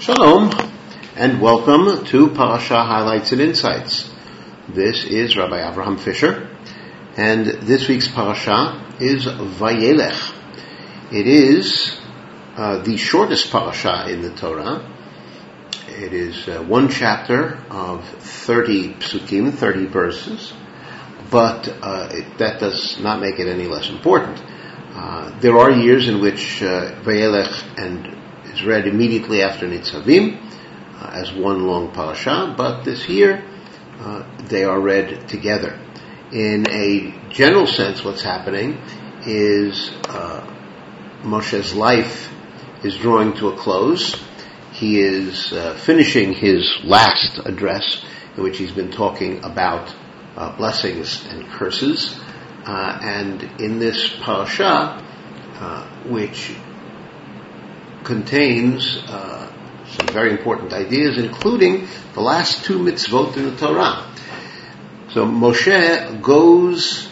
Shalom, and welcome to Parasha Highlights and Insights. This is Rabbi Abraham Fisher, and this week's Parasha is Vayelech. It is uh, the shortest Parasha in the Torah. It is uh, one chapter of 30 psukim, 30 verses, but uh, it, that does not make it any less important. Uh, there are years in which uh, Vayelech and is read immediately after Nitzavim uh, as one long parasha, but this year uh, they are read together. In a general sense, what's happening is uh, Moshe's life is drawing to a close. He is uh, finishing his last address, in which he's been talking about uh, blessings and curses. Uh, and in this parasha, which contains uh, some very important ideas, including the last two mitzvot in the Torah. So Moshe goes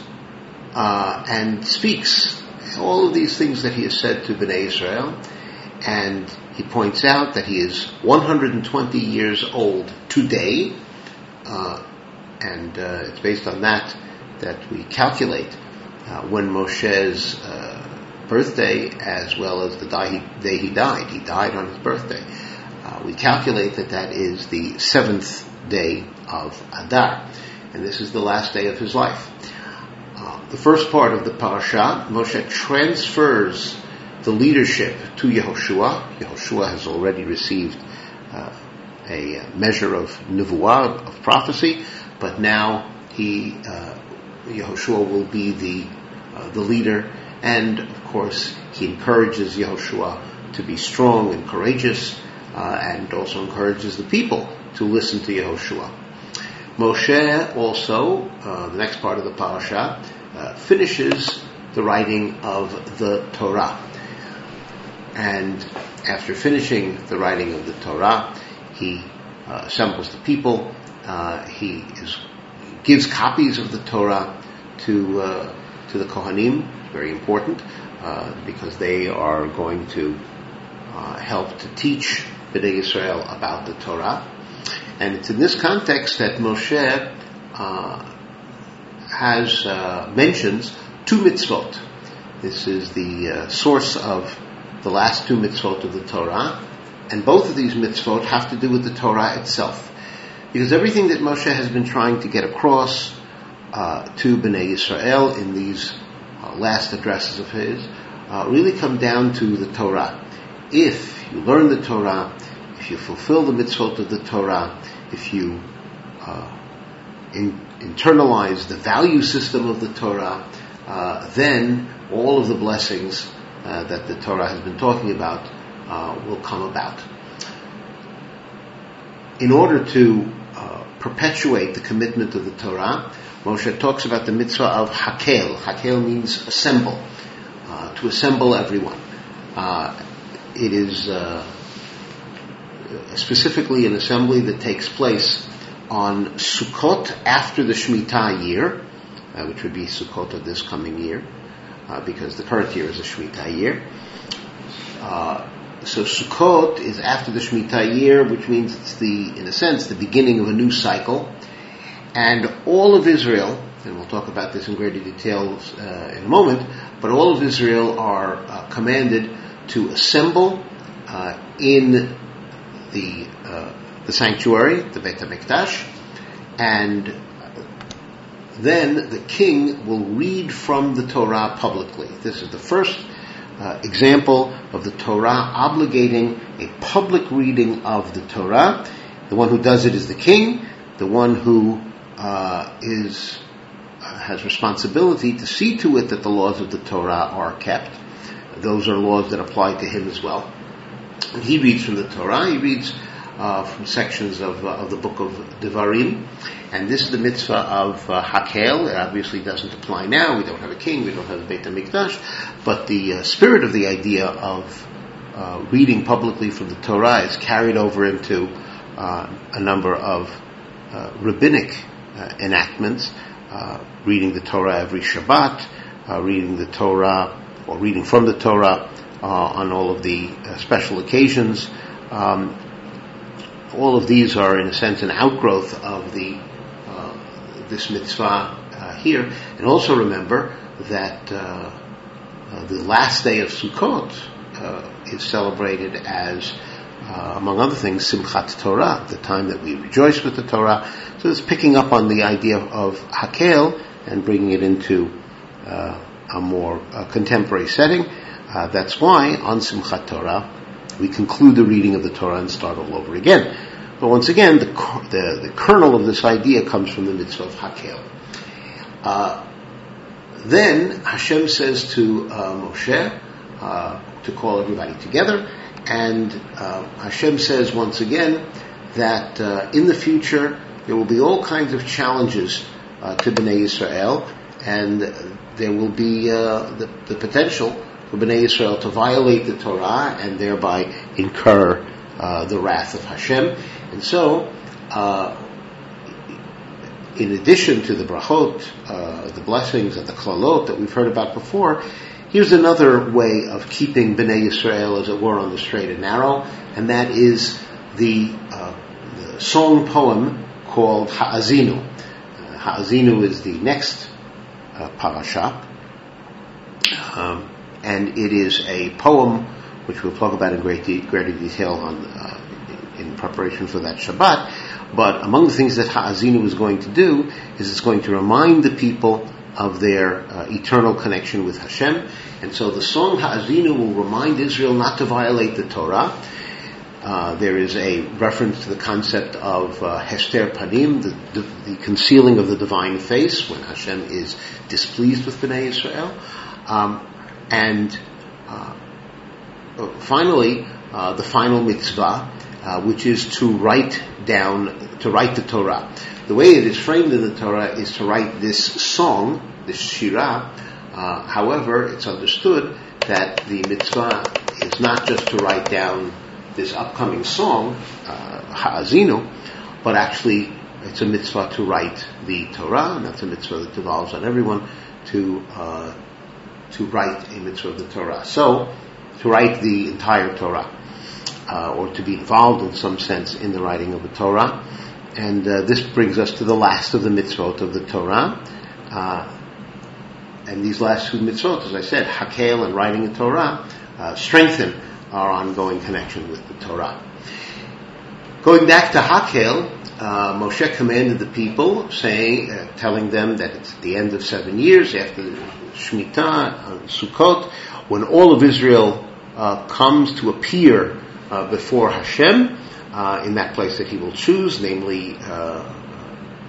uh, and speaks all of these things that he has said to Bnei Israel, and he points out that he is 120 years old today, uh, and uh, it's based on that that we calculate uh, when Moshe's uh, birthday as well as the day he died. He died on his birthday. Uh, we calculate that that is the seventh day of Adar, and this is the last day of his life. Uh, the first part of the parasha, Moshe transfers the leadership to Yehoshua. Yehoshua has already received uh, a measure of nevuah, of prophecy, but now he, uh, Yehoshua will be the uh, the leader and of course, he encourages Yehoshua to be strong and courageous, uh, and also encourages the people to listen to Yehoshua. Moshe also, uh, the next part of the parasha, uh, finishes the writing of the Torah. And after finishing the writing of the Torah, he uh, assembles the people. Uh, he is, gives copies of the Torah to uh, to the Kohanim, very important uh, because they are going to uh, help to teach Bnei Israel about the Torah. And it's in this context that Moshe uh, has uh, mentions two mitzvot. This is the uh, source of the last two mitzvot of the Torah, and both of these mitzvot have to do with the Torah itself. Because everything that Moshe has been trying to get across uh, to Bnei Israel in these uh, last addresses of his, uh, really come down to the Torah. If you learn the Torah, if you fulfill the mitzvot of the Torah, if you uh, in, internalize the value system of the Torah, uh, then all of the blessings uh, that the Torah has been talking about uh, will come about. In order to perpetuate the commitment of the Torah, Moshe talks about the mitzvah of hakel. Hakel means assemble, uh, to assemble everyone. Uh, it is uh, specifically an assembly that takes place on Sukkot after the Shemitah year, uh, which would be Sukkot of this coming year, uh, because the current year is a Shemitah year. So Sukkot is after the Shemitah year, which means it's the, in a sense, the beginning of a new cycle. And all of Israel, and we'll talk about this in greater detail uh, in a moment, but all of Israel are uh, commanded to assemble uh, in the uh, the sanctuary, the Beit Hamikdash, and then the king will read from the Torah publicly. This is the first uh, example of the Torah obligating a public reading of the Torah. The one who does it is the king. The one who uh, is uh, has responsibility to see to it that the laws of the Torah are kept. Those are laws that apply to him as well. And he reads from the Torah. He reads uh, from sections of, uh, of the book of Devarim, and this is the mitzvah of uh, Hakel. It obviously doesn't apply now. We don't have a king. We don't have a Beit Hamikdash, but the uh, spirit of the idea of reading publicly from the Torah is carried over into a number of rabbinic Uh, enactments, uh, reading the Torah every Shabbat, uh, reading the Torah or reading from the Torah uh, on all of the uh, special occasions. Um, all of these are, in a sense, an outgrowth of the this mitzvah here. And also remember that the last day of Sukkot is celebrated as uh, among other things, Simchat Torah, the time that we rejoice with the Torah. So it's picking up on the idea of, Hakel and bringing it into uh, a more uh, contemporary setting. Uh, that's why on Simchat Torah we conclude the reading of the Torah and start all over again. But once again, the, the, the kernel of this idea comes from the mitzvah of Hakel. Uh, then Hashem says to uh, to call everybody together and uh, Hashem says once again that uh, in the future there will be all kinds of challenges uh, to Bnei Israel, and there will be uh, the, the, potential for Bnei Israel to violate the Torah and thereby incur the wrath of Hashem. And so, in addition to the brachot, the blessings and the klalot that we've heard about before, Here's another way of keeping Bnei Yisrael, as it were, on the straight and narrow, and that is the, uh, the song poem called Ha'azinu. Uh, Ha'azinu is the next uh, parasha, um, and it is a poem which we'll talk about in great de- greater detail on, uh, in preparation for that Shabbat. But among the things that Ha'azinu is going to do is it's going to remind the people of their uh, eternal connection with Hashem. And so the song Ha'azinu will remind Israel not to violate the Torah. Uh, there is a reference to the concept of uh, Hester Panim, the, the, the, concealing of the divine face when Hashem is displeased with Bnei Israel. Um, and uh, finally, uh, the final mitzvah, uh, which is to write down, to write the Torah. The way it is framed in the Torah is to write this song, this shirah. Uh, however, it's understood that the mitzvah is not just to write down this upcoming song, uh, Ha'azinu, but actually it's a mitzvah to write the Torah, and that's a mitzvah that devolves on everyone to uh, to write a mitzvah of the Torah. So, to write the entire Torah, uh, or to be involved in some sense in the writing of the Torah. And uh, this brings us to the last of the mitzvot of the Torah. Uh, and these last two mitzvot, as I said, Hakel and writing the Torah, uh, strengthen our ongoing connection with the Torah. Going back to Hakel, uh, Moshe commanded the people, saying, uh, telling them that it's at the end of seven years after Shemitah, Sukkot, when all of Israel uh, comes to appear before Hashem, uh, in that place that he will choose, namely uh,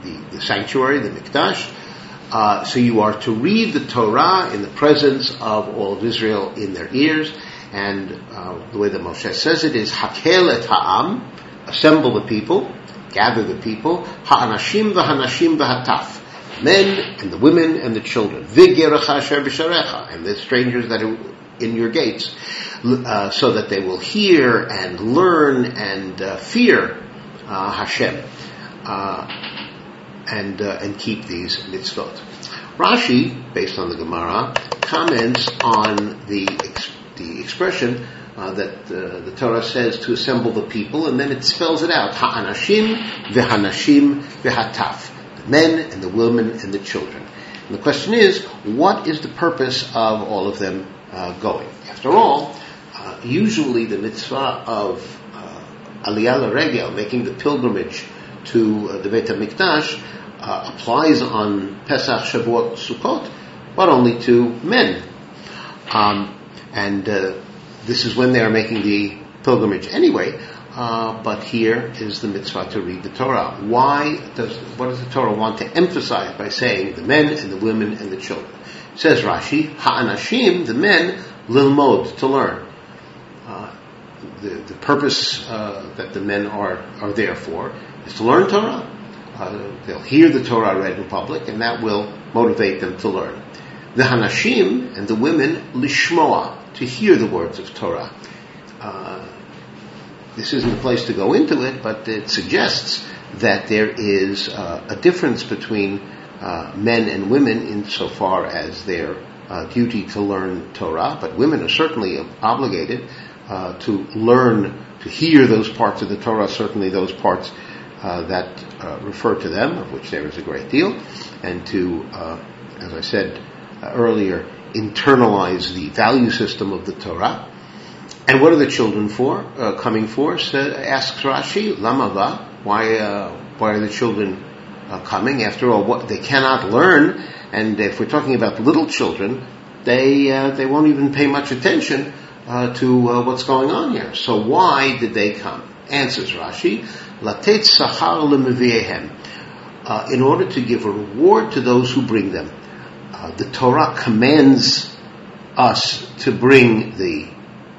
the, the, sanctuary, the Mikdash. Uh, so you are to read the Torah in the presence of all of Israel in their ears, and uh, the way that Moshe says it is Hakel et ha'am, assemble the people, gather the people, ha'anashim v'hanashim v'hataf, men and the women and the children, v'gerecha asher and the strangers that are in your gates, uh, so that they will hear and learn and uh, fear uh, Hashem uh, and uh, and keep these mitzvot. Rashi, based on the Gemara, comments on the ex- the expression uh, that the Torah says to assemble the people, and then it spells it out: ha'anashim v'hanashim v'hataf, the men and the women and the children. And the question is, what is the purpose of all of them uh, going. After all, usually the mitzvah of uh, Aliyah Regel, making the pilgrimage to uh, the Beit HaMikdash, uh, applies on Pesach, Shavuot, Sukkot, but only to men. Um, and uh, this is when they are making the pilgrimage anyway. Uh, but here is the mitzvah to read the Torah. Why does what does the Torah want to emphasize by saying the men and the women and the children? Says Rashi, ha'anashim, the men, lilmod, to learn. The, the purpose uh, that the men are, are there for is to learn Torah. Uh, they'll hear the Torah read in public, and that will motivate them to learn. The hanashim and the women lishmoa, to hear the words of Torah. Uh, this isn't a place to go into it, but it suggests that there is uh, a difference between uh, men and women insofar as their uh, duty to learn Torah, but women are certainly obligated uh, to learn to hear those parts of the Torah, certainly those parts uh, that uh, refer to them, of which there is a great deal, and to, uh, as I said uh, earlier, internalize the value system of the Torah. And what are the children for? Uh, coming for? asks Rashi, Lamava. Why? why are the children coming? After all, what, they cannot learn, and if we're talking about little children, they they won't even pay much attention uh, to uh, what's going on here. So why did they come? Answers Rashi, latet sachar lemiviehem, uh, in order to give a reward to those who bring them. Uh, the Torah commands us to bring the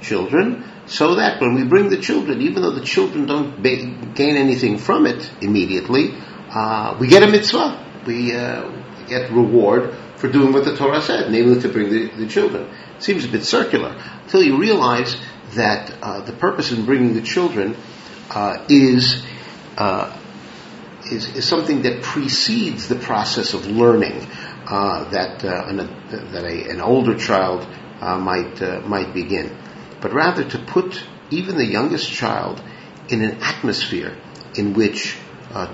children, so that when we bring the children, even though the children don't ba- gain anything from it immediately, uh, we get a mitzvah. We uh, get reward for doing what the Torah said, namely to bring the, the children. It seems a bit circular until you realize that uh, the purpose in bringing the children uh, is, uh, is, is something that precedes the process of learning uh, that uh, an, that a, an older child uh, might might begin, but rather to put even the youngest child in an atmosphere in which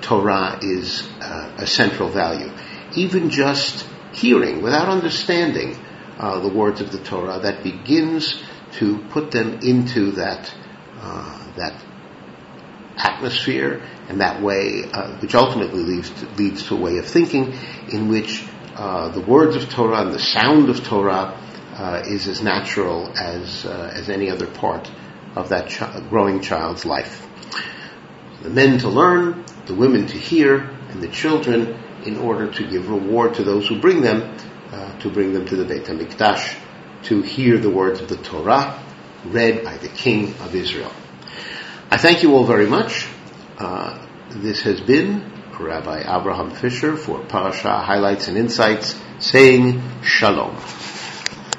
Torah is a central value. Even just hearing without understanding uh, the words of the Torah that begins to put them into that uh, that atmosphere and that way, uh, which ultimately leads to, leads to a way of thinking in which uh, the words of Torah and the sound of Torah uh, is as natural as uh, as any other part of that growing child's life. The men to learn, the women to hear, and the children in order to give reward to those who bring them, uh, to bring them to the Beit HaMikdash, to hear the words of the Torah read by the King of Israel. I thank you all very much. Uh, this has been Rabbi Abraham Fisher for Parasha Highlights and Insights saying Shalom.